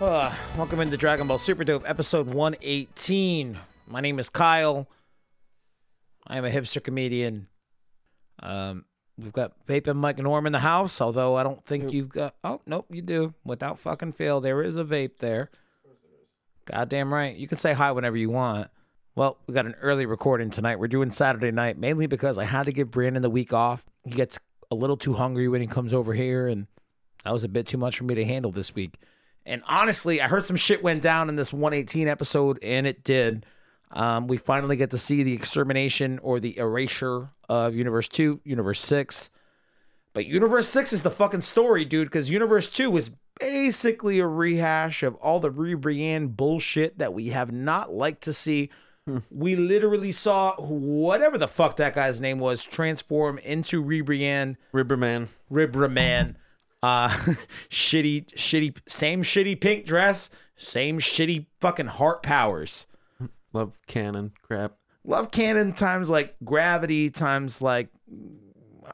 Uh, welcome into Dragon Ball Super Dope, episode 118. My name is Kyle. I am a hipster comedian. Um, we've got Vape and Mike and Norm in the house, although I don't think you've got. Oh, nope, you do. Without fucking fail, there is a vape there. Goddamn right. You can say hi whenever you want. Well, we got an early recording tonight. We're doing Saturday night, mainly because I had to give Brandon the week off. He gets a little too hungry when he comes over here, and that was a bit too much for me to handle this week. And honestly, I heard some shit went down in this 118 episode, and it did. Um, we finally get to see the extermination or the erasure of Universe 2, Universe 6. But Universe 6 is the fucking story, dude, because Universe 2 is basically a rehash of all the Ribrianne bullshit that we have not liked to see. We literally saw whatever the fuck that guy's name was transform into Ribrianne. Ribberman. Ribraman. Uh, shitty, shitty, same shitty pink dress, same shitty fucking heart powers. Love cannon crap. Love cannon times like gravity times like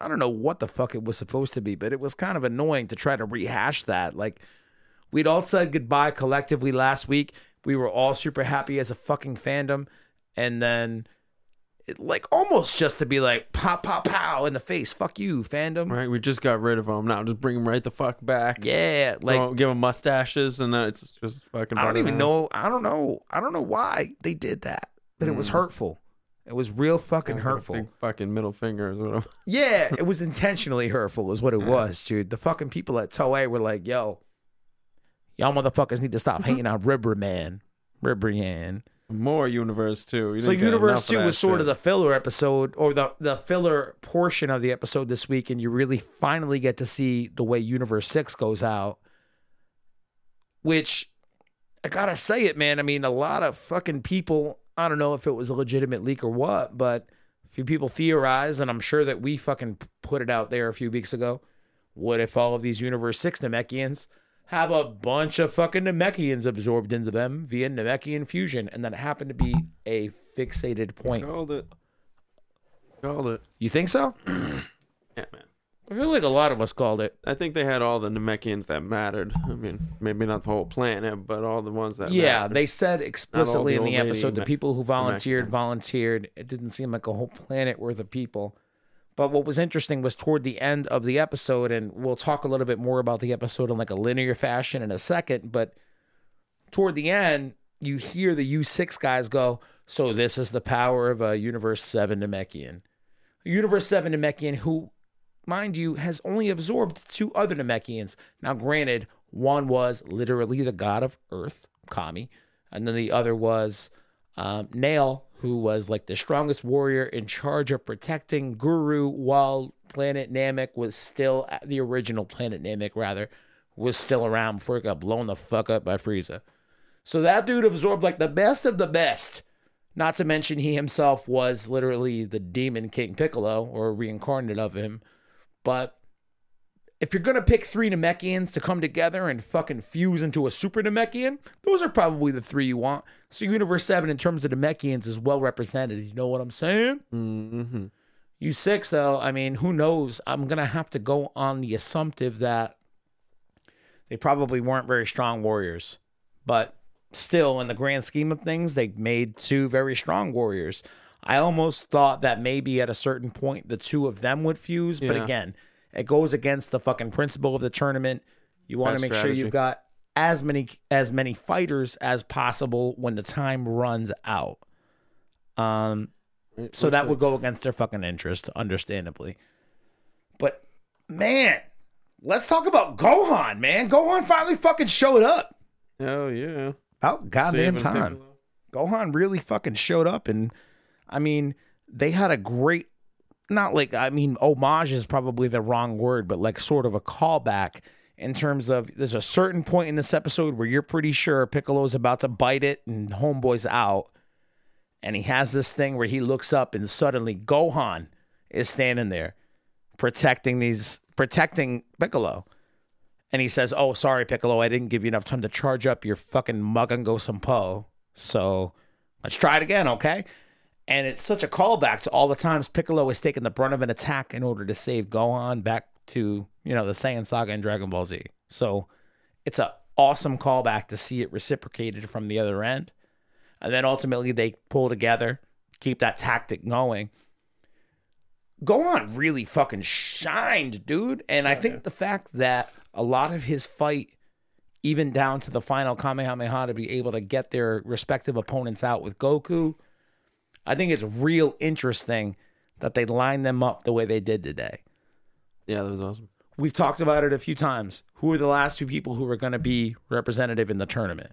I don't know what the fuck it was supposed to be, but it was kind of annoying to try to rehash that. Like we'd all said goodbye collectively last week. We were all super happy as a fucking fandom, and then like almost just to be like pop pop pow in the face. Fuck you, fandom. Right, we just got rid of them. Now just bring them right the fuck back. Yeah, like Like give them mustaches, and then it's just fucking. I don't even know. I don't know. I don't know why they did that, but it was hmm. hurtful. It was real fucking hurtful. Fucking middle finger is what I'm. Yeah, it was intentionally hurtful, is what it was, dude. The fucking people at Toei were like, "Yo, y'all motherfuckers need to stop hating on Ribberman, Ribrianne." More universe two. You So Universe Two was sort of the filler episode, or the the filler portion of the episode this week, and you really finally get to see the way Universe Six goes out. Which I gotta say it, man. I mean, a lot of fucking people. I don't know if it was a legitimate leak or what, but a few people theorized, and I'm sure that we fucking put it out there a few weeks ago. What if all of these Universe Six Namekians have a bunch of fucking Namekians absorbed into them via Namekian fusion, and that happened to be a fixated point. Called it. Called it. You think so? Yeah, man. I feel like a lot of us called it. I think they had all the Namekians that mattered. I mean, maybe not the whole planet, but all the ones that. Yeah, mattered. they said explicitly the in the episode the people who volunteered Namekians. volunteered. It didn't seem like a whole planet worth of people. But what was interesting was toward the end of the episode, and we'll talk a little bit more about the episode in like a linear fashion in a second. But toward the end, you hear the U6 guys go, So this is the power of a Universe 7 Namekian. Universe 7 Namekian who, mind you, has only absorbed two other Namekians. Now, granted, one was literally the god of Earth, Kami, and then the other was um, Nail, who was like the strongest warrior in charge of protecting Guru while Planet Namek was still, the original Planet Namek, rather, was still around before it got blown the fuck up by Frieza. So that dude absorbed like the best of the best. Not to mention he himself was literally the demon King Piccolo or reincarnate of him. But if you're gonna pick three Namekians to come together and fucking fuse into a super Namekian, those are probably the three you want. So Universe 7 in terms of Namekians is well represented. You know what I'm saying? Mm-hmm. U6 though, I mean, who knows? I'm gonna have to go on the assumptive that they probably weren't very strong warriors. But still, in the grand scheme of things, they made two very strong warriors. I almost thought that maybe at a certain point the two of them would fuse, but Yeah. again, it goes against the fucking principle of the tournament. You want to make sure you've got as many as many fighters as possible when the time runs out. Um, so that would go against their fucking interest, understandably. But man, let's talk about Gohan, man. Gohan finally fucking showed up. Oh yeah. About goddamn Saving time. Piccolo. Gohan really fucking showed up and I mean, they had a great not like I mean homage is probably the wrong word, but like sort of a callback in terms of there's a certain point in this episode where you're pretty sure Piccolo's about to bite it and homeboy's out. And he has this thing where he looks up and suddenly Gohan is standing there protecting these protecting Piccolo. And he says, Oh, sorry, Piccolo, I didn't give you enough time to charge up your fucking mug and Makankosappo. So let's try it again, okay? And it's such a callback to all the times Piccolo has taken the brunt of an attack in order to save Gohan back to, you know, the Saiyan saga and Dragon Ball Z. So it's a awesome callback to see it reciprocated from the other end. And then ultimately they pull together, keep that tactic going. Gohan really fucking shined, dude. And I oh, think the fact that a lot of his fight, even down to the final Kamehameha, to be able to get their respective opponents out with Goku, I think it's real interesting that they lined them up the way they did today. Yeah, that was awesome. We've talked about it a few times. Who are the last two people who are going to be representative in the tournament?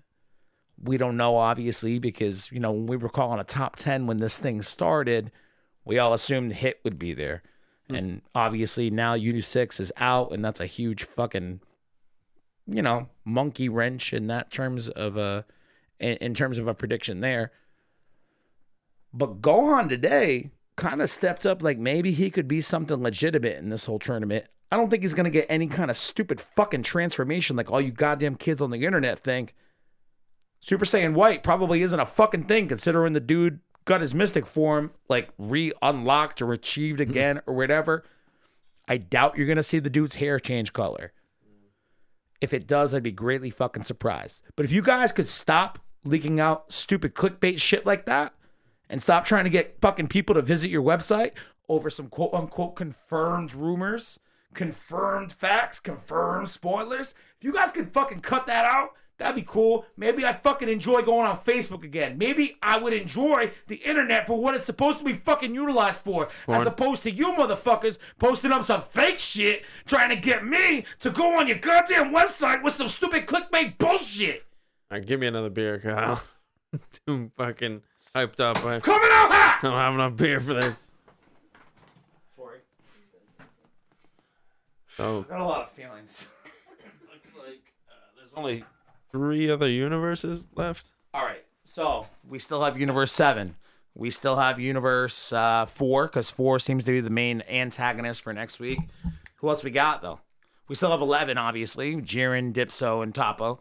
We don't know, obviously, because, you know, when we were calling a top 10 when this thing started, we all assumed Hit would be there. Hmm. And obviously now U6 is out, and that's a huge fucking, you know, monkey wrench in that terms of a, in, in terms of a prediction there. But Gohan today kind of stepped up like maybe he could be something legitimate in this whole tournament. I don't think he's going to get any kind of stupid fucking transformation like all you goddamn kids on the internet think. Super Saiyan White probably isn't a fucking thing considering the dude got his mystic form like re unlocked or achieved mm-hmm. again or whatever. I doubt you're going to see the dude's hair change color. If it does, I'd be greatly fucking surprised. But if you guys could stop leaking out stupid clickbait shit like that and stop trying to get fucking people to visit your website over some quote unquote confirmed rumors, confirmed facts, confirmed spoilers. If you guys could fucking cut that out, that'd be cool. Maybe I'd fucking enjoy going on Facebook again. Maybe I would enjoy the internet for what it's supposed to be fucking utilized for, as opposed to you motherfuckers posting up some fake shit trying to get me to go on your goddamn website with some stupid clickbait bullshit. All right, give me another beer, Kyle. Fucking hyped up. I Coming out hot! don't have enough beer for this. So Got a lot of feelings. looks like uh, there's only three other universes left. All right. So we still have Universe 7. We still have Universe uh, 4 because 4 seems to be the main antagonist for next week. Who else we got, though? We still have 11, obviously Jiren, Dyspo, and Toppo.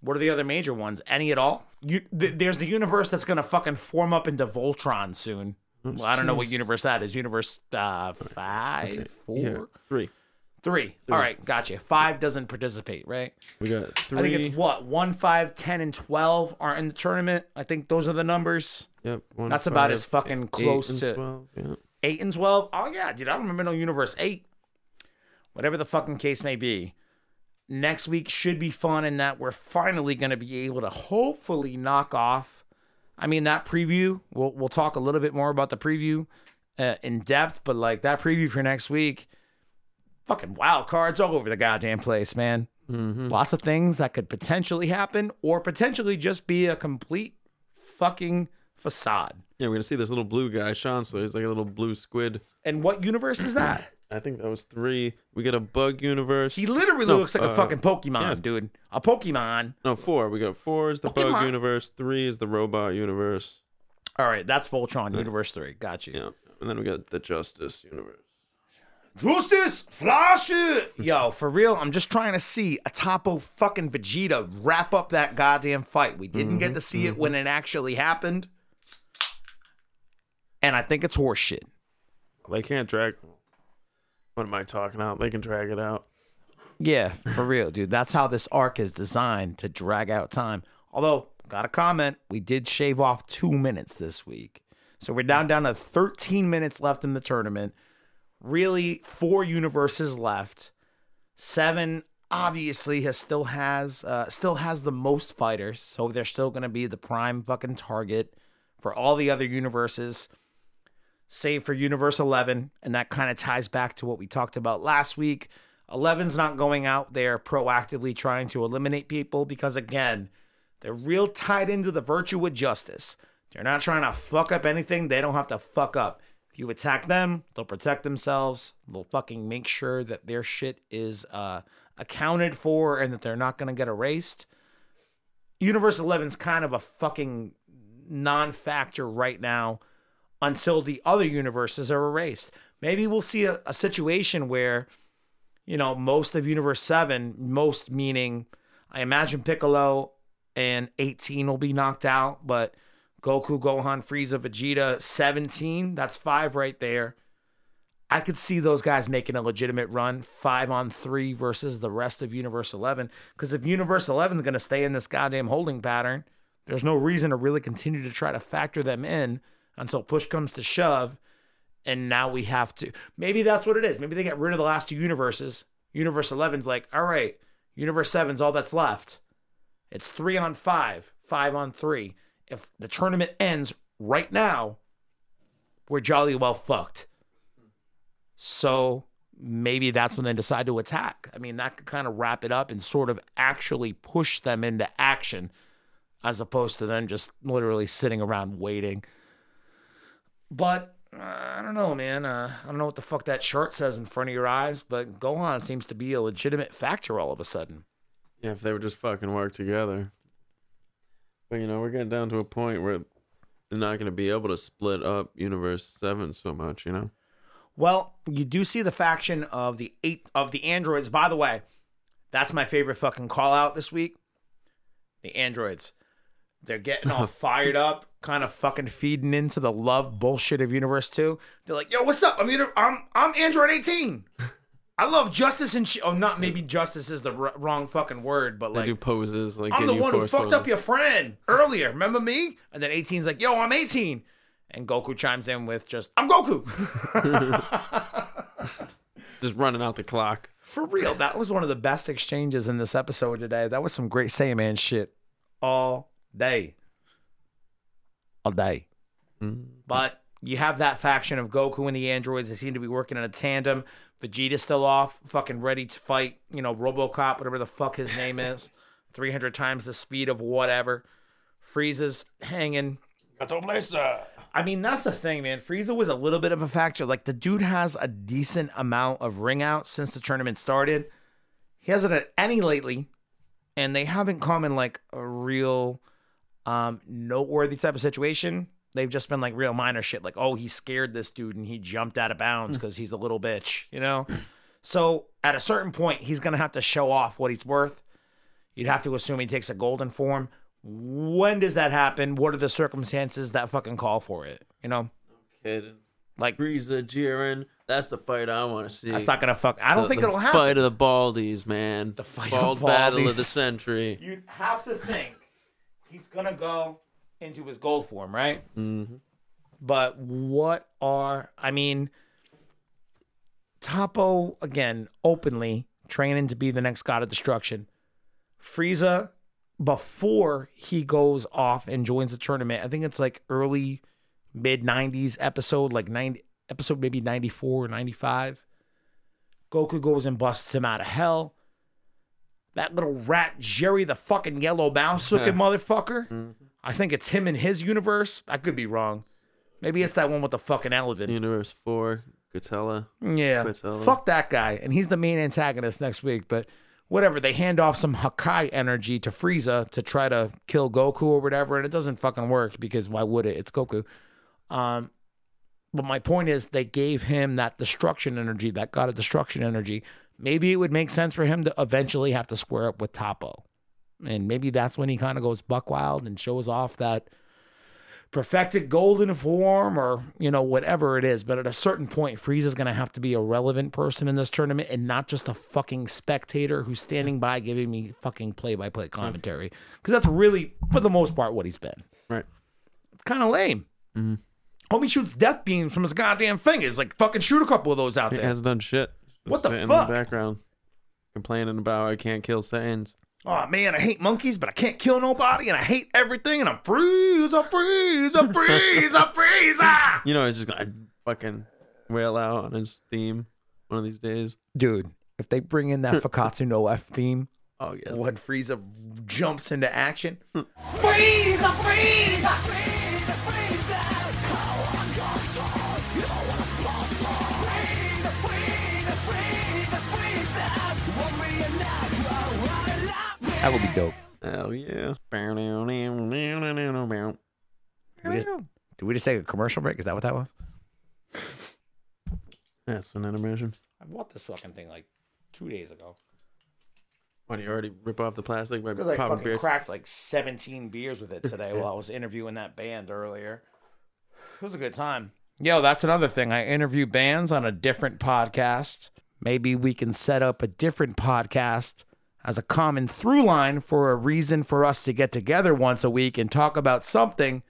What are the other major ones? Any at all? You, th- there's the universe that's going to fucking form up into Voltron soon. Well, I don't know what universe that is. Universe uh, 5, 4, Yeah, three. 3. All right, gotcha. 5 doesn't participate, right? We got three. I think it's what? 1, 5, 10, and 12 are in the tournament. I think those are the numbers. Yep. One, That's about as fucking eight, close and to 12, yeah. 8 and 12. Oh, yeah, dude. I don't remember no Universe 8. Whatever the fucking case may be. Next week should be fun in that we're finally going to be able to hopefully knock off. I mean, that preview, we'll, we'll talk a little bit more about the preview uh, in depth, but like that preview for next week, fucking wild cards all over the goddamn place, man. Lots of things that could potentially happen or potentially just be a complete fucking facade. Yeah, we're gonna see this little blue guy, Chancellor. He's like a little blue squid. And what universe is that? I think that was three. We got a bug universe. He literally No, looks like a uh, fucking Pokemon, yeah. dude. A Pokemon. no, four. We got four is the Pokemon. bug universe. Three is the robot universe. All right, that's Voltron, Universe 3. Got you. Yeah, and then we got the Justice universe. Justice, flash it! Yo, for real, I'm just trying to see a Toppo fucking Vegeta wrap up that goddamn fight. We didn't get to see it when it actually happened. And I think it's horseshit. They can't drag. What am I talking about? They can drag it out. Yeah, for real, dude. That's how this arc is designed to drag out time. Although, got a comment, we did shave off two minutes this week. So we're down down to 13 minutes left in the tournament. Really, four universes left. Seven obviously has still has uh, still has the most fighters, so they're still gonna be the prime fucking target for all the other universes save for Universe 11. And that kind of ties back to what we talked about last week. 11's not going out there proactively trying to eliminate people because, again, they're real tied into the virtue of justice. They're not trying to fuck up anything they don't have to fuck up. If you attack them, they'll protect themselves. They'll fucking make sure that their shit is uh, accounted for and that they're not going to get erased. Universe 11's kind of a fucking non factor right now until the other universes are erased. Maybe we'll see a, a situation where, you know, most of Universe 7, most meaning, I imagine Piccolo and 18 will be knocked out, but Goku, Gohan, Frieza, Vegeta, 17, that's five right there. I could see those guys making a legitimate run five on three versus the rest of Universe 11. Because if Universe 11 is going to stay in this goddamn holding pattern, there's no reason to really continue to try to factor them in until push comes to shove. And now we have to. Maybe that's what it is. Maybe they get rid of the last two universes. Universe 11's like, all right, Universe 7's all that's left. It's three on five, five on three. If the tournament ends right now, we're jolly well fucked. So maybe that's when they decide to attack. I mean, that could kind of wrap it up and sort of actually push them into action as opposed to them just literally sitting around waiting. But uh, I don't know, man. Uh, I don't know what the fuck that chart says in front of your eyes, but Gohan seems to be a legitimate factor all of a sudden. Yeah, if they would just fucking work together. But you know, we're getting down to a point where they're not going to be able to split up Universe Seven so much. You know. Well, you do see the faction of the eight of the androids. By the way, that's my favorite fucking call out this week. The androids. They're getting all fired up, kind of fucking feeding into the love bullshit of Universe 2. They're like, yo, what's up? I'm uni- I'm I'm Android 18. I love justice and shit. Oh, not maybe justice is the r- wrong fucking word, but They like do poses like I'm the one who fucked poses. up your friend earlier. Remember me? And then 18's like, yo, I'm 18. And Goku chimes in with just, I'm Goku. just running out the clock. For real, that was one of the best exchanges in this episode today. That was some great Saiyaman shit all day. All day. Mm-hmm. But you have that faction of Goku and the androids. They seem to be working in a tandem. Vegeta's still off, fucking ready to fight, you know, Robocop, whatever the fuck his name is. 300 times the speed of whatever. Frieza's hanging. I mean, that's the thing, man. Frieza was a little bit of a factor. Like, the dude has a decent amount of ring out since the tournament started. He hasn't had any lately, and they haven't come in like a real um noteworthy type of situation. They've just been like real minor shit, like, oh, he scared this dude and he jumped out of bounds because he's a little bitch, you know? So at a certain point, he's gonna have to show off what he's worth. You'd have to assume he takes a golden form. When does that happen? What are the circumstances that fucking call for it? You know? No Kidding. Like Frieza, Jiren. That's the fight I want to see. that's not gonna fuck I don't The- think the it'll happen. Fight of the Baldies, man. The fight of Bald battle of the century. You have to think he's gonna go into his gold form, right? Mm-hmm. But what are I mean? Toppo again openly training to be the next god of destruction. Frieza, before he goes off and joins the tournament, I think it's like early mid '90s episode, like 90 episode maybe '94 or '95. Goku goes and busts him out of hell. That little rat Jerry, the fucking yellow mouse looking motherfucker. I think it's him in his universe. I could be wrong. Maybe it's that one with the fucking elephant. Universe Four, Gatella. Yeah. Quitela. Fuck that guy. And he's the main antagonist next week. But whatever. They hand off some Hakai energy to Frieza to try to kill Goku or whatever. And it doesn't fucking work because why would it? It's Goku. Um, but my point is, they gave him that destruction energy, that god of destruction energy. Maybe it would make sense for him to eventually have to square up with Toppo. And maybe that's when he kind of goes buck wild and shows off that perfected golden form or, you know, whatever it is. But at a certain point, Frieza's going to have to be a relevant person in this tournament and not just a fucking spectator who's standing by giving me fucking play by play commentary. Because that's really, for the most part, what he's been. Right. It's kind of lame. Mm-hmm. Homie shoots death beams from his goddamn fingers. Like, fucking shoot a couple of those out there. He hasn't done shit. What the sitting fuck? In the background, complaining about I can't kill Saiyans. Oh man, I hate monkeys, but I can't kill nobody, and I hate everything, and I'm freeze, I freeze, I freeze, I freeze. Ah! You know, he's just gonna fucking wail out on his theme one of these days. Dude, if they bring in that Fukkatsu no F theme Oh yeah, when Frieza jumps into action, Freeza, freeza, freeza, that would be dope. Hell yeah. Did we, just, did we just take a commercial break? Is that what that was? That's an animation. I bought this fucking thing like two days ago. Why do you already rip off the plastic by Because I popping fucking beers? cracked like 17 beers with it today while I was interviewing that band earlier. It was a good time. Yo, that's another thing. I interview bands on a different podcast. Maybe we can set up a different podcast as a common through line for a reason for us to get together once a week and talk about something,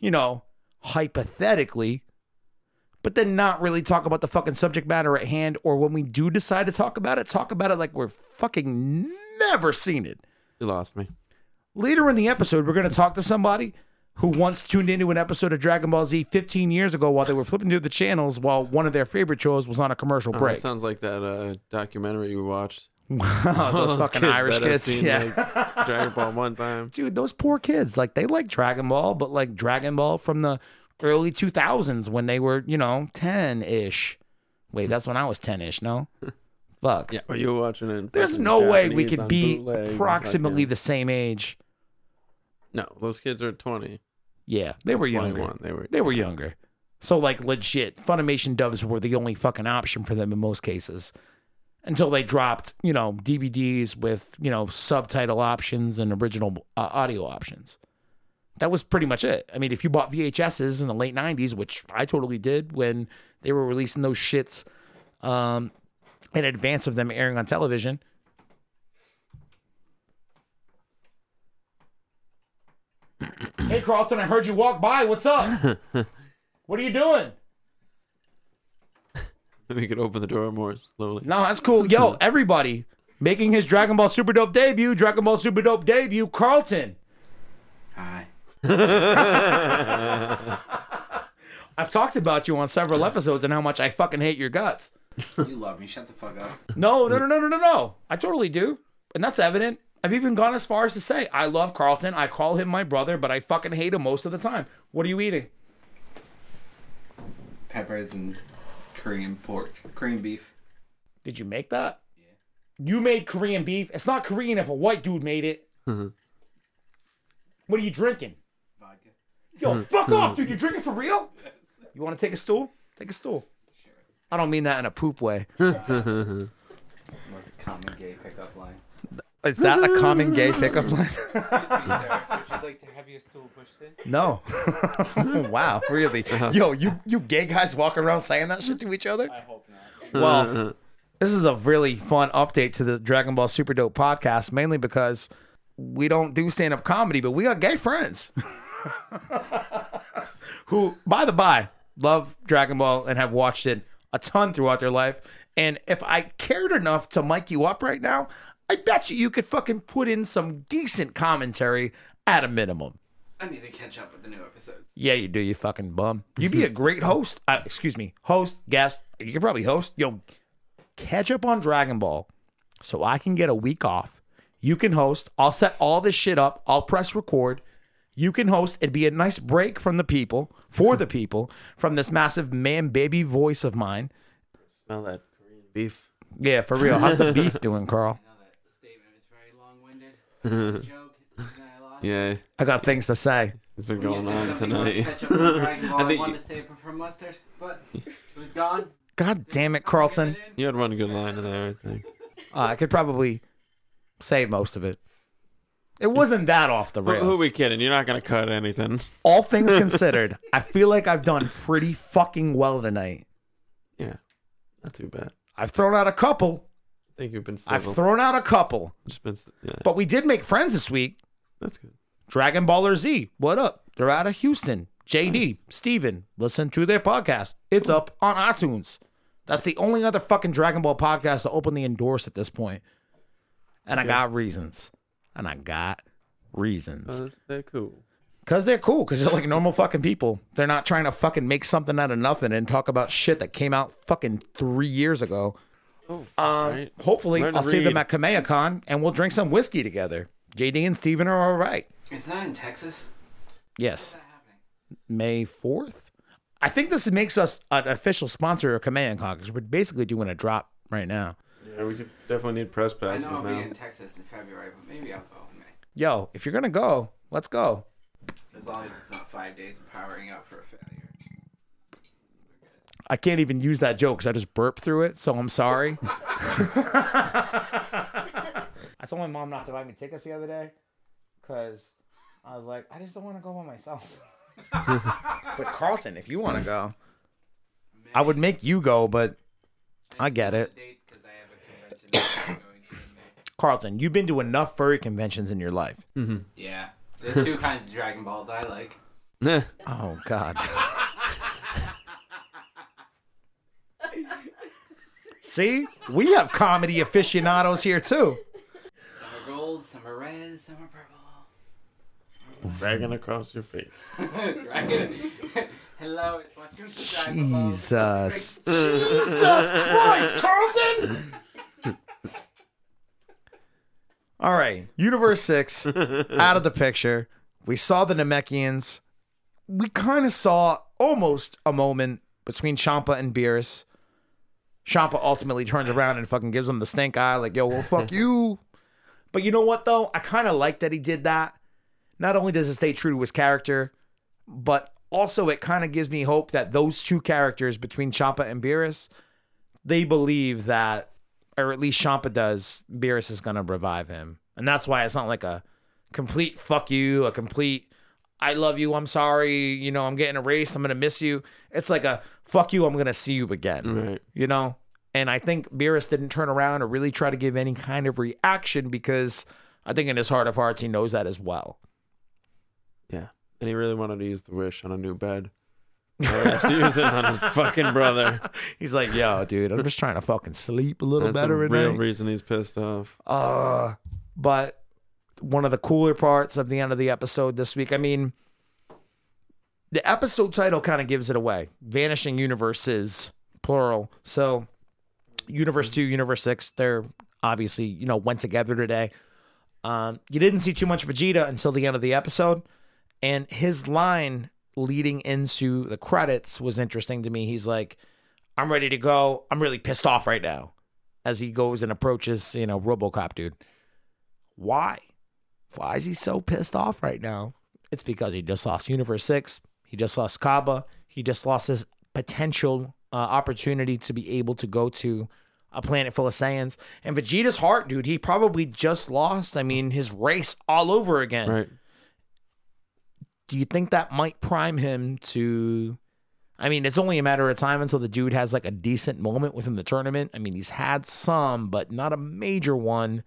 you know, hypothetically, but then not really talk about the fucking subject matter at hand. Or when we do decide to talk about it, talk about it like we're fucking never seen it. You lost me. Later in the episode, we're going to talk to somebody who once tuned into an episode of Dragon Ball Z 15 years ago while they were flipping through the channels while one of their favorite shows was on a commercial Oh, break. that sounds like that uh, documentary we watched. Wow, those fucking Irish kids. seen, Yeah. like, Dragon Ball one time. Dude, those poor kids. Like, they like Dragon Ball, but like Dragon Ball from the early 2000s when they were, you know, 10 ish. Wait, that's when I was 10 ish, no? Fuck. Yeah, well, you were watching it. There's fucking no way we could be bootleg approximately the same age. No, those kids are 20. Yeah, they were younger. They were. They were younger. So like legit, Funimation dubs were the only fucking option for them in most cases. Until they dropped, you know, DVDs with, you know, subtitle options and original uh, audio options. That was pretty much it. I mean, if you bought VHSs in the late 90s, which I totally did when they were releasing those shits um, in advance of them airing on television. hey, Carlton, I heard you walk by. What's up? what are you doing? We could open the door more slowly. No, that's cool. Yo, everybody making his Dragon Ball Super Dope debut, Dragon Ball Super Dope debut, Carlton. Hi. I've talked about you on several episodes and how much I fucking hate your guts. You love me. Shut the fuck up. No, no, no, no, no, no, no. I totally do. And that's evident. I've even gone as far as to say I love Carlton. I call him my brother, but I fucking hate him most of the time. What are you eating? Peppers and Korean pork. Korean beef. Did you make that? Yeah. You made Korean beef. It's not Korean if a white dude made it. Mm-hmm. what are you drinking? Vodka. Yo, mm-hmm. fuck mm-hmm. off, dude. You drinking for real? Yes. You want to take a stool? Take a stool. Sure. I don't mean that in a poop way. Most common gay pickup line. Is that a common gay pickup line? Excuse me, sir. Would like to have your stool pushed in? No. wow, really? Uh-huh. Yo, you you gay guys walk around saying that shit to each other? I hope not. Well, this is a really fun update to the Dragon Ball Super Dope podcast, mainly because we don't do stand up comedy, but we got gay friends who, by the by, love Dragon Ball and have watched it a ton throughout their life. And if I cared enough to mic you up right now, I bet you you could fucking put in some decent commentary at a minimum. I need to catch up with the new episodes. Yeah, you do, you fucking bum. You'd be a great host. Uh, excuse me, host, guest. You could probably host. Yo, catch up on Dragon Ball so I can get a week off. You can host. I'll set all this shit up. I'll press record. You can host. It'd be a nice break from the people, for the people, from this massive man baby voice of mine. Smell that Korean beef. Yeah, for real. How's the beef doing, Carl? I know that statement is very long-winded. joke. Isn't that a lot? Yeah, I got things to say. it's been going on tonight. Ketchup Dragon Ball, I I, think wanted you- to say I prefer mustard, but it was gone. God damn it, Carlton. You had one good line in there, I think. Uh, I could probably say most of it. It wasn't that off the Who, rails. who we kidding? You're not gonna cut anything. all things considered, I feel like I've done pretty fucking well tonight. Yeah, not too bad. I've thrown out a couple. I think you've been I've thrown out a couple. Just been, yeah, But we did make friends this week. That's good. Dragon Baller Z, what up? They're out of Houston. JD, Steven, listen to their podcast. It's up on iTunes. That's the only other fucking Dragon Ball podcast to openly endorse at this point. And I got reasons. And I got reasons. Uh, they're cool. Because they're cool. Because they're like normal fucking people. They're not trying to fucking make something out of nothing and talk about shit that came out fucking three years ago. Oh, Um, right. Hopefully, Learn to I'll see them read. at KamehaCon and we'll drink some whiskey together. JD and Steven are all right. Is that in Texas? Yes. What's that happening? May 4th. I think this makes us an official sponsor of KamehaCon because we're basically doing a drop right now. Yeah, we could definitely need press passes I know I'll be in Texas in February, but maybe I'll go in May. Yo, if you're going to go, let's go. As long as it's not five days of powering up for a failure. I can't even use that joke because I just burped through it, so I'm sorry. I told my mom not to buy me tickets the other day because I was like, I just don't want to go by myself. but Carlton, if you want to go, I would make you go, but I get it. Dates 'cause I have a convention that I'm going to in May. Carlton, you've been to enough furry conventions in your life. Mm-hmm. Yeah. There's two kinds of Dragon Balls I like. Oh God. See, we have comedy aficionados here too. Some are gold, some are red, some are purple. Dragging across your face. Dragon. Hello, it's watching the Dragon Jesus. Jesus Christ, Carlton! All right, Universe 6 out of the picture. We saw the Namekians. We kind of saw almost a moment between Champa and Beerus. Champa ultimately turns around and fucking gives him the stink eye, like, yo, well, fuck you. But you know what, though? I kind of like that he did that. Not only does it stay true to his character, but also it kind of gives me hope that those two characters between Champa and Beerus, they believe that, or at least Champa does, Beerus is gonna revive him, and that's why it's not like a complete fuck you, a complete I love you, I'm sorry, you know, I'm getting erased, I'm gonna miss you. It's like a fuck you, I'm gonna see you again, Right. you know. And I think Beerus didn't turn around or really try to give any kind of reaction because I think in his heart of hearts he knows that as well. Yeah. And he really wanted to use the wish on a new bed. He has to use it on his fucking brother. He's like, yo, dude, I'm just trying to fucking sleep a little That's better the real night. reason he's pissed off. Uh, but one of the cooler parts of the end of the episode this week, I mean, the episode title kind of gives it away. Vanishing Universes, plural. So, Universe 2, Universe 6, they're obviously, you know, went together today. Um, you didn't see too much Vegeta until the end of the episode. And his line leading into the credits was interesting to me. He's like, I'm ready to go. I'm really pissed off right now as he goes and approaches, you know, Robocop dude. Why? Why is he so pissed off right now? It's because he just lost Universe 6. He just lost Cabba. He just lost his potential uh, opportunity to be able to go to a planet full of Saiyans. And Vegeta's heart, dude, he probably just lost, I mean, his race all over again. Right. Do you think that might prime him to I mean, it's only a matter of time until the dude has like a decent moment within the tournament. I mean, he's had some, but not a major one.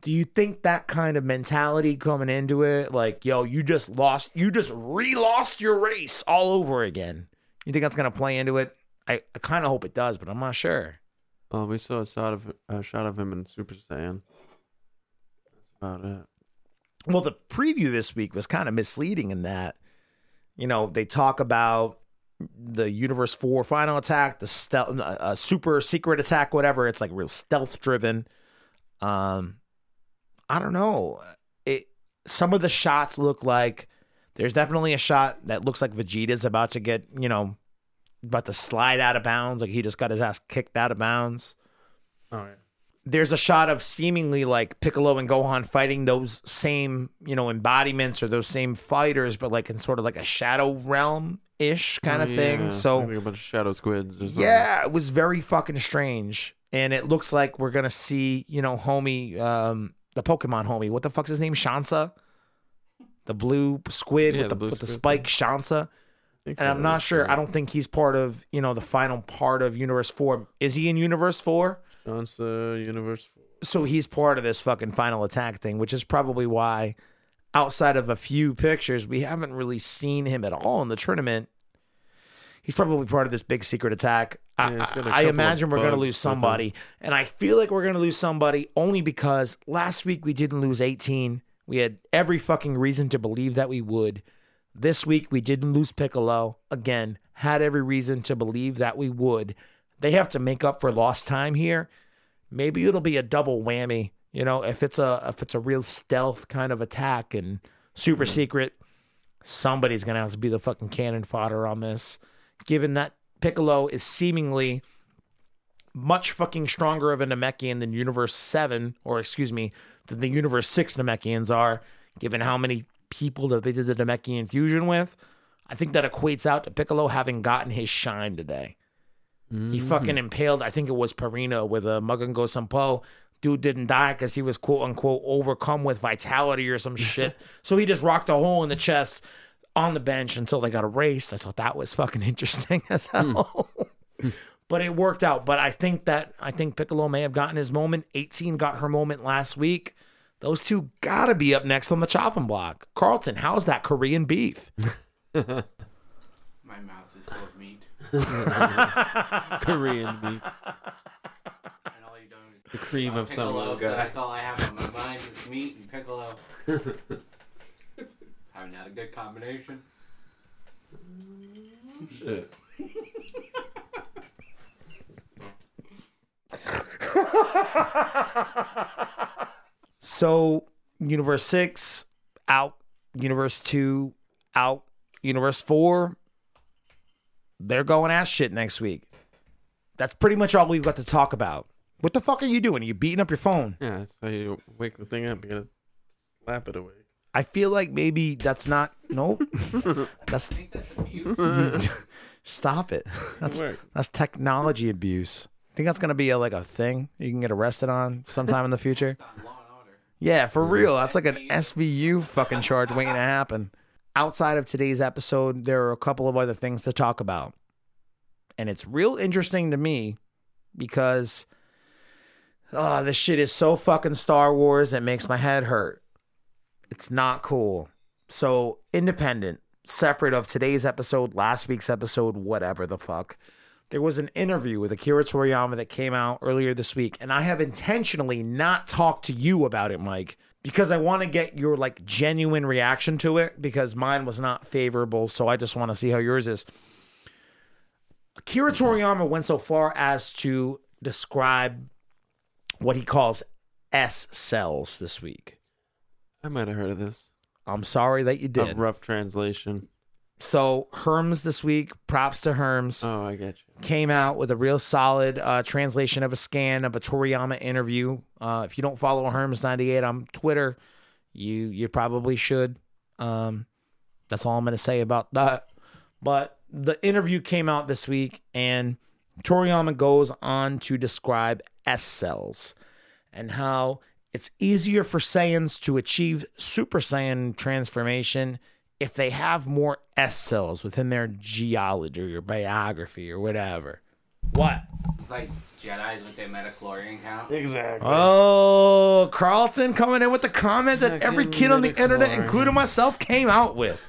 Do you think that kind of mentality coming into it, like, yo, you just lost, you just re-lost your race all over again? You think that's gonna play into it? I, I kind of hope it does, but I'm not sure. Well, we saw a shot of a shot of him in Super Saiyan. That's about it. Well, the preview this week was kind of misleading in that, you know, they talk about the Universe 4 final attack, the stealth, uh, super secret attack, whatever. It's like real stealth driven. Um, I don't know. It some of the shots look like there's definitely a shot that looks like Vegeta's about to get, you know, about to slide out of bounds, like he just got his ass kicked out of bounds Oh yeah. there's a shot of seemingly like Piccolo and Gohan fighting those same, you know, embodiments or those same fighters, but like in sort of like a shadow realm ish kind of thing. So like a bunch of shadow squids. Yeah, it was very fucking strange. And it looks like we're gonna see, you know, homie, um, the Pokemon homie. What the fuck's his name? Shantsa? The blue squid Yeah, with the, the with the squid spike Shantsa. And I'm not sure. I don't think he's part of, you know, the final part of Universe 4. Is he in Universe 4? Sean's the universe. so he's part of this fucking final attack thing, which is probably why, outside of a few pictures, we haven't really seen him at all in the tournament. He's probably part of this big secret attack. I, Yeah, he's got a I- I imagine we're going to lose somebody, and I feel like we're going to lose somebody only because last week we didn't lose 18. We had every fucking reason to believe that we would. This week we didn't lose Piccolo. Again, had every reason to believe that we would. They have to make up for lost time here. Maybe it'll be a double whammy. You know, if it's a if it's a real stealth kind of attack and super mm-hmm. secret, somebody's gonna have to be the fucking cannon fodder on this. Given that Piccolo is seemingly much fucking stronger of a Namekian than Universe 7, or excuse me, than the Universe 6 Namekians are, given how many people that they did the Namekian fusion with, I think that equates out to Piccolo having gotten his shine today. He mm-hmm. fucking impaled, I think it was Pirina with a Makankosappo. Dude didn't die because he was quote unquote overcome with vitality or some shit. so he just rocked a hole in the chest. on the bench until they got erased. I thought that was fucking interesting as hmm. hell. but it worked out. But I think that I think Piccolo may have gotten his moment. 18 got her moment last week. Those two gotta be up next on the chopping block. Carlton, how's that Korean beef? My mouth is full of meat. Korean meat, And all you don't is the cream uh, of some piccolo, little so that's all I have on my mind is meat and piccolo. Haven't had a good combination. Shit. So, Universe 6 out, Universe 2 out, Universe 4 they're going ass shit next week. That's pretty much all we've got to talk about. What the fuck are you doing? Are you beating up your phone? Yeah, that's how you wake the thing up. You gotta slap it awake. I feel like maybe that's not nope. that's that's stop it. That's that's technology abuse. Think that's gonna be a, like a thing you can get arrested on sometime in the future? on Law and Order. Yeah, for real. That's like an SVU fucking charge waiting to happen. Outside of today's episode, there are a couple of other things to talk about. And it's real interesting to me because oh, this shit is so fucking Star Wars it makes my head hurt. It's not cool. So, independent, separate of today's episode, last week's episode, whatever the fuck. There was an interview with Akira Toriyama that came out earlier this week, and I have intentionally not talked to you about it, Mike, because I want to get your like genuine reaction to it because mine was not favorable, so I just want to see how yours is. Akira Toriyama went so far as to describe what he calls S cells this week. I might have heard of this. I'm sorry that you A did. rough translation. So Herms this week, props to Herms, Oh, I get you. came out with a real solid uh, translation of a scan of a Toriyama interview. Uh, if you don't follow Herms98 on Twitter, you you probably should. Um, that's all I'm going to say about that. But the interview came out this week, and Toriyama goes on to describe S cells and how it's easier for Saiyans to achieve Super Saiyan transformation if they have more S cells within their geology or biography or whatever. What? It's like Jedi with their midichlorian count. Exactly. Oh, Carlton coming in with the comment that Fucking every kid on the internet, midichlorians. including myself, came out with.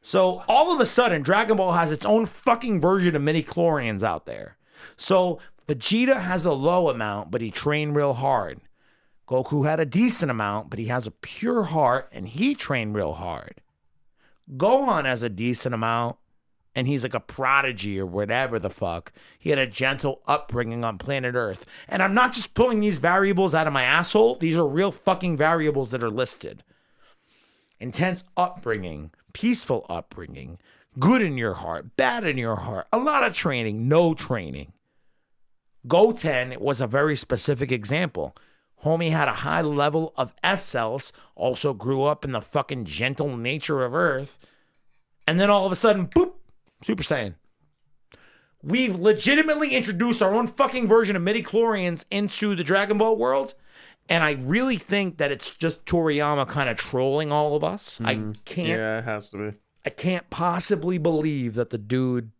So all of a sudden, Dragon Ball has its own fucking version of mini chlorians out there. So Vegeta has a low amount, but he trained real hard. Goku had a decent amount, but he has a pure heart and he trained real hard. Gohan has a decent amount and he's like a prodigy or whatever the fuck. He had a gentle upbringing on planet Earth. And I'm not just pulling these variables out of my asshole, these are real fucking variables that are listed. Intense upbringing, peaceful upbringing, good in your heart, bad in your heart, a lot of training, no training. Goten was a very specific example. Homie had a high level of S cells, also grew up in the fucking gentle nature of Earth, and then all of a sudden, boop, Super Saiyan. We've legitimately introduced our own fucking version of midi chlorians into the Dragon Ball world. And I really think that it's just Toriyama kind of trolling all of us. I mm. can't Yeah, it has to be. I can't possibly believe that the dude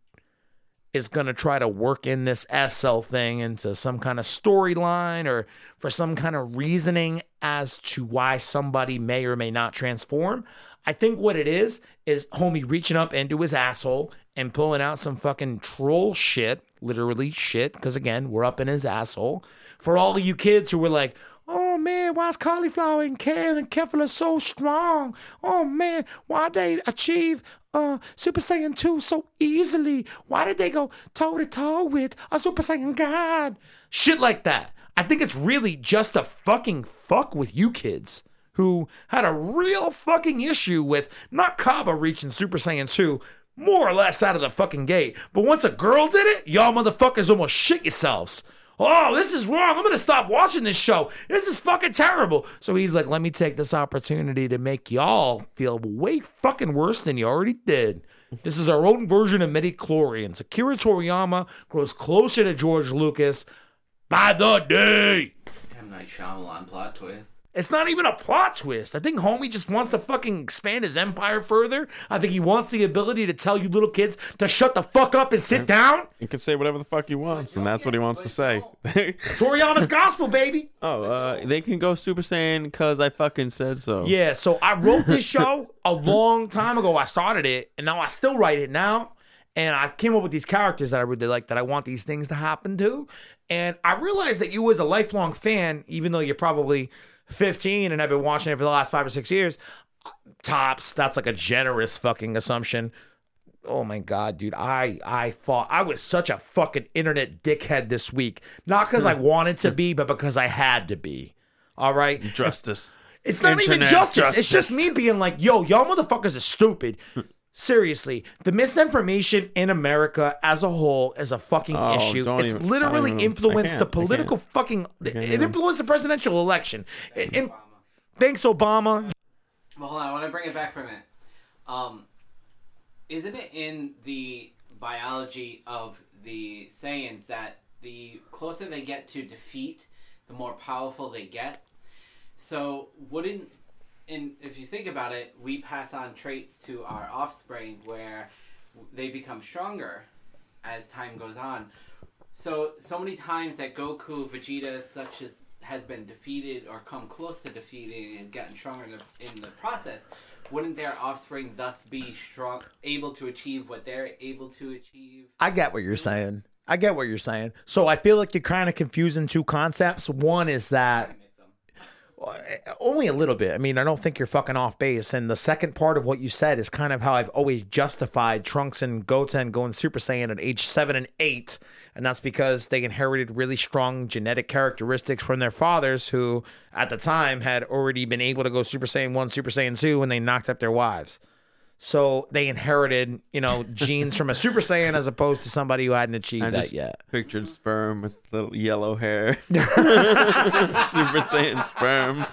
is going to try to work in this S cell thing into some kind of storyline or for some kind of reasoning as to why somebody may or may not transform. I think what it is is homie reaching up into his asshole and pulling out some fucking troll shit, literally shit, because again, we're up in his asshole. For all you kids who were like, Oh man, why's Caulifla and kale and Kefla so strong? Oh man, why they achieve uh Super Saiyan 2 so easily? Why did they go toe to toe with a Super Saiyan God? Shit like that. I think it's really just a fucking fuck with you kids who had a real fucking issue with not Cabba reaching Super Saiyan 2 more or less out of the fucking gate. But once a girl did it, y'all motherfuckers almost shit yourselves. Oh, this is wrong. I'm going to stop watching this show. This is fucking terrible. So he's like, let me take this opportunity to make y'all feel way fucking worse than you already did. This is our own version of midi-chlorians. Akira Toriyama grows closer to George Lucas by the day. M. Night Shyamalan plot twist. It's not even a plot twist. I think homie just wants to fucking expand his empire further. I think he wants the ability to tell you little kids to shut the fuck up and sit down. He can say whatever the fuck he wants, and that's what he wants to say. Toriyama's gospel, baby. oh, uh, they can go Super Saiyan because I fucking said so. Yeah, so I wrote this show a long time ago. I started it, and now I still write it now. And I came up with these characters that I really like that I want these things to happen to. And I realized that you, as a lifelong fan, even though you're probably 15 and I've been watching it for the last five or six years, tops, that's like a generous fucking assumption. Oh my god, dude! I I fought. I was such a fucking internet dickhead this week. Not because I wanted to be, but because I had to be. All right. Justice. It's not even Internet justice. It's just me being like, yo, y'all motherfuckers are stupid. Seriously, the misinformation in America as a whole is a fucking Oh, issue. It's even- literally even- influenced the political fucking. It even. influenced the presidential election. It, it- Obama. thanks, Obama. Well, hold on. I want to bring it back for a minute. Um, isn't it in the biology of the Saiyans that the closer they get to defeat, the more powerful they get? So wouldn't, and if you think about it, we pass on traits to our offspring where they become stronger as time goes on. So so many times that Goku, Vegeta, such as has been defeated or come close to defeating and gotten stronger in the, in the process, wouldn't their offspring thus be strong, able to achieve what they're able to achieve? I get what you're saying. I get what you're saying. So I feel like you're kind of confusing two concepts. One is that. Only a little bit. I mean, I don't think you're fucking off base. And the second part of what you said is kind of how I've always justified Trunks and Goten going Super Saiyan at age seven and eight. And that's because they inherited really strong genetic characteristics from their fathers, who at the time had already been able to go Super Saiyan 1, Super Saiyan 2 when they knocked up their wives. So they inherited, you know, genes from a Super Saiyan as opposed to somebody who hadn't achieved I that yet. pictured sperm with little yellow hair. Super Saiyan sperm.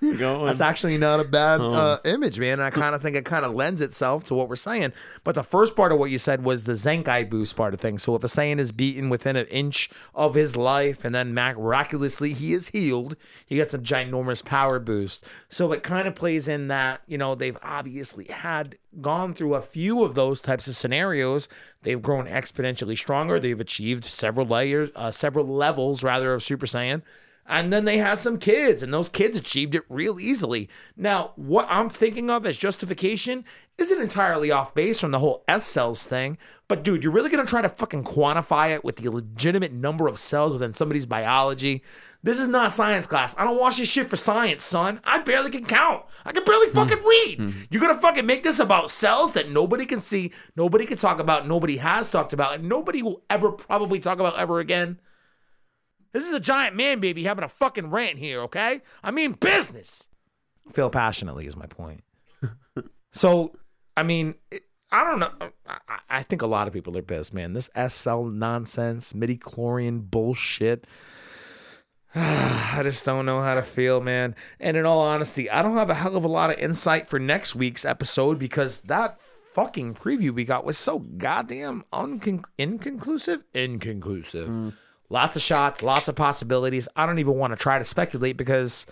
Going. That's actually not a bad uh, image, man. And I kind of think it kind of lends itself to what we're saying. But the first part of what you said was the Zenkai boost part of things. So if a Saiyan is beaten within an inch of his life and then miraculously he is healed, he gets a ginormous power boost. So it kind of plays in that, you know, they've obviously had gone through a few of those types of scenarios. They've grown exponentially stronger. They've achieved several layers, uh, several levels rather of Super Saiyan. And then they had some kids, and those kids achieved it real easily. Now, what I'm thinking of as justification isn't entirely off base from the whole S cells thing. But dude, you're really gonna try to fucking quantify it with the legitimate number of cells within somebody's biology? This is not science class. I don't watch this shit for science, son. I barely can count. I can barely hmm. fucking read. Hmm. You're gonna fucking make this about cells that nobody can see, nobody can talk about, nobody has talked about, and nobody will ever probably talk about ever again. This is a giant man baby having a fucking rant here, okay? I mean business. Feel passionately is my point. so, I mean, it- I don't know. I, I- think a lot of people are pissed, man. This S cell nonsense, midichlorian bullshit. I just don't know how to feel, man. And in all honesty, I don't have a hell of a lot of insight for next week's episode because that fucking preview we got was so goddamn uncon- inconclusive. Inconclusive. Mm. Lots of shots, lots of possibilities. I don't even want to try to speculate because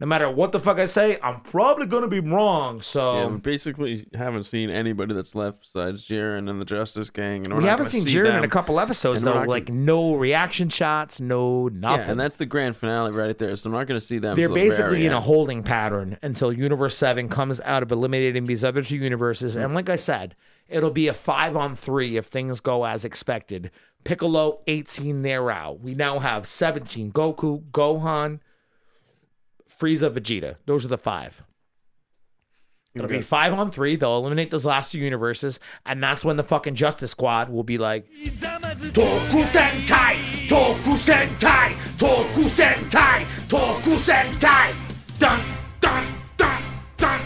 no matter what the fuck I say, I'm probably gonna be wrong. So Yeah, we basically haven't seen anybody that's left besides Jiren and the Justice Gang. And we haven't seen see Jiren in a couple episodes and though. Like gonna- no reaction shots, no nothing. Yeah, and that's the grand finale right there. So I'm not going to see them. They're till the basically in a holding pattern until Universe 7 comes out of eliminating these other two universes. And like I said, it'll be a five on three if things go as expected. Piccolo, 18, they're out. We now have 17 Goku, Gohan, Frieza, Vegeta. Those are the five. It'll be five on three. They'll eliminate those last two universes, and that's when the fucking Justice Squad will be like Toku Sentai, Toku Sentai, Toku Sentai, Toku Sentai. Dun dun dun dun.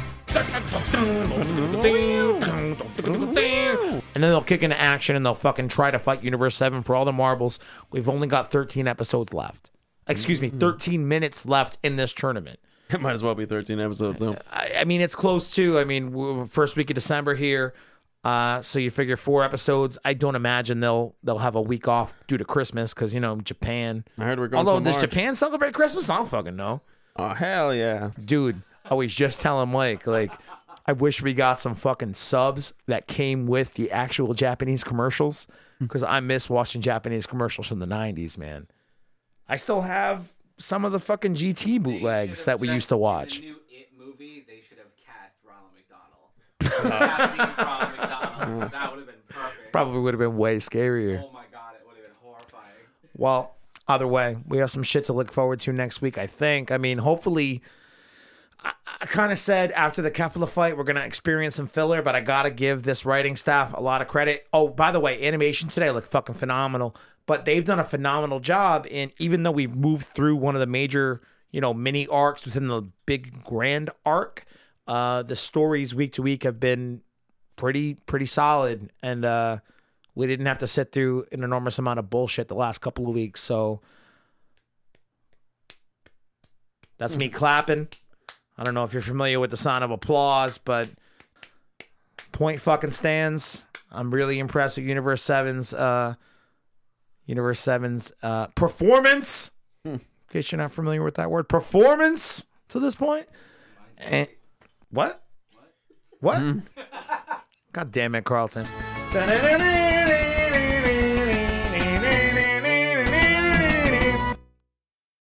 And then they'll kick into action and they'll fucking try to fight Universe 7 for all the marbles. We've only got 13 episodes left. Excuse me, 13 minutes left in this tournament. It might as well be 13 episodes. Though. I, I mean, it's close too. I mean, first week of December here, uh, so you figure four episodes. I don't imagine they'll they'll have a week off due to Christmas because you know Japan. I heard we're going. Although till does March. Japan celebrate Christmas? I don't fucking know. Oh hell yeah! dude i was just telling mike like i wish we got some fucking subs that came with the actual japanese commercials because i miss watching japanese commercials from the 90s man i still have some of the fucking gt bootlegs that we used to watch The new It movie, they should have cast Ronald McDonald. Ronald McDonald. That would have been perfect. probably would have been way scarier Oh my god, it would have been horrifying. Well, either way, we have some shit to look forward to next week, I think. I mean, hopefully, I, I kind of said after the Kefla fight, we're going to experience some filler, but I got to give this writing staff a lot of credit. Oh, by the way, animation today looked fucking phenomenal, but they've done a phenomenal job. And even though we've moved through one of the major, you know, mini arcs within the big grand arc, uh, the stories week to week have been pretty, pretty solid. And, uh, we didn't have to sit through an enormous amount of bullshit the last couple of weeks. So that's me clapping. I don't know if you're familiar with the sound of applause, but point fucking stands. I'm really impressed with Universe 7's uh Universe 7's uh performance. In case you're not familiar with that word, performance to this point. And what? What? God damn it, Carlton.